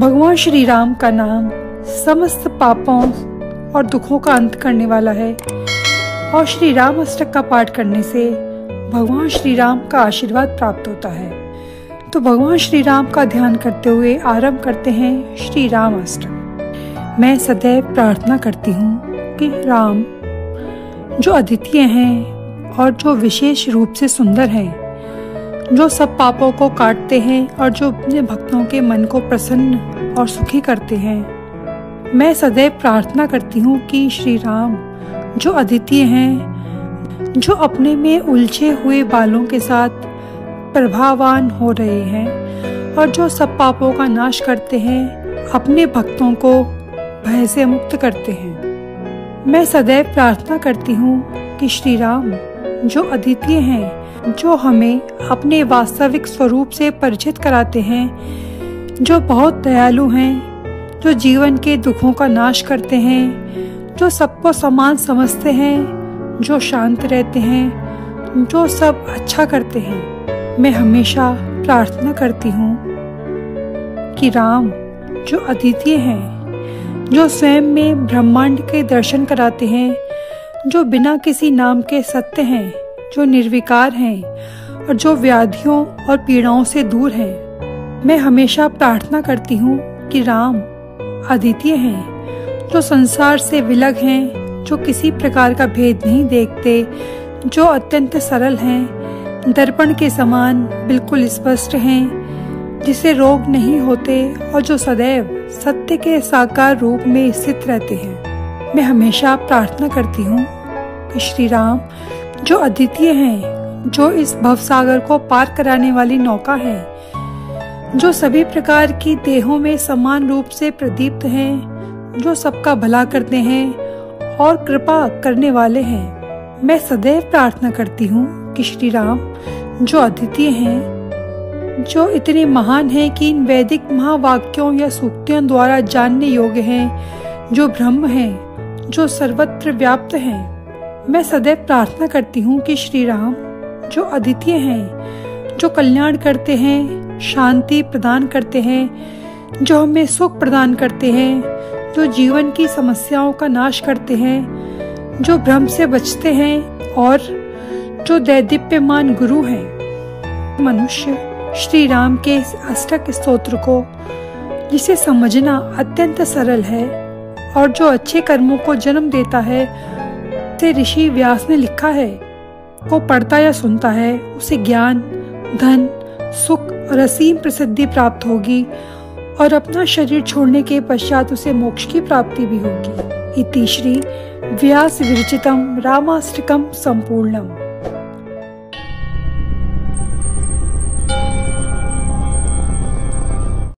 भगवान श्री राम का नाम समस्त पापों और दुखों का अंत करने वाला है। और श्री राम अष्टक का पाठ करने से भगवान श्री राम का आशीर्वाद प्राप्त होता है। तो भगवान श्री राम का ध्यान करते हुए आरंभ करते हैं श्री राम अष्टक। मैं सदैव प्रार्थना करती हूँ कि राम, जो अद्वितीय हैं और जो विशेष रूप से सुंदर हैं जो सब पापों को काटते हैं और जो अपने भक्तों के मन को प्रसन्न और सुखी करते हैं। मैं सदैव प्रार्थना करती हूँ कि श्री राम, जो अद्वितीय हैं, जो अपने में उलझे हुए बालों के साथ प्रभावान हो रहे हैं और जो सब पापों का नाश करते हैं, अपने भक्तों को भय से मुक्त करते हैं। मैं सदैव प्रार्थना करती हूँ कि श्री राम, जो अद्वितीय हैं जो हमें अपने वास्तविक स्वरूप से परिचित कराते हैं, जो बहुत दयालु हैं, जो जीवन के दुखों का नाश करते हैं, जो सबको समान समझते हैं, जो शांत रहते हैं, जो सब अच्छा करते हैं। मैं हमेशा प्रार्थना करती हूँ कि राम, जो अद्वितीय हैं, जो स्वयं में ब्रह्मांड के दर्शन कराते हैं, जो बिना किसी नाम के सत्य हैं जो निर्विकार हैं और जो व्याधियों और पीड़ाओं से दूर हैं, मैं हमेशा प्रार्थना करती हूँ कि राम अद्वितीय हैं, जो संसार से विलग हैं, जो किसी प्रकार का भेद नहीं देखते, जो अत्यंत सरल हैं, दर्पण के समान बिल्कुल स्पष्ट हैं, जिसे रोग नहीं होते और जो सदैव सत्य के साकार रूप में स्थित रहते हैं। मैं हमेशा प्रार्थना करती हूँ कि श्री राम जो अद्वितीय हैं, जो इस भवसागर को पार कराने वाली नौका है, जो सभी प्रकार की देहों में समान रूप से प्रदीप्त हैं, जो सबका भला करते हैं और कृपा करने वाले हैं। मैं सदैव प्रार्थना करती हूँ कि श्री राम जो अद्वितीय हैं, जो इतने महान हैं कि इन वैदिक महावाक्यों या सूक्तियों द्वारा जानने योग्य हैं, जो ब्रह्म हैं, जो सर्वत्र व्याप्त हैं मैं सदैव प्रार्थना करती हूँ कि श्री राम जो अद्वितीय हैं, जो कल्याण करते हैं, शांति प्रदान करते हैं, जो हमें सुख प्रदान करते हैं, जो जीवन की समस्याओं का नाश करते हैं, जो भ्रम से बचते हैं और जो दैदीप्यमान गुरु हैं। मनुष्य श्री राम के इस अष्टक स्तोत्र को, जिसे समझना अत्यंत सरल है और जो अच्छे कर्मों को जन्म देता है से ऋषि व्यास ने लिखा है, वो पढ़ता या सुनता है, उसे ज्ञान, धन, सुख और असीम प्रसिद्धि प्राप्त होगी और अपना शरीर छोड़ने के पश्चात उसे मोक्ष की प्राप्ति भी होगी। इति श्री व्यास विरचितम रामाष्टकम संपूर्णम।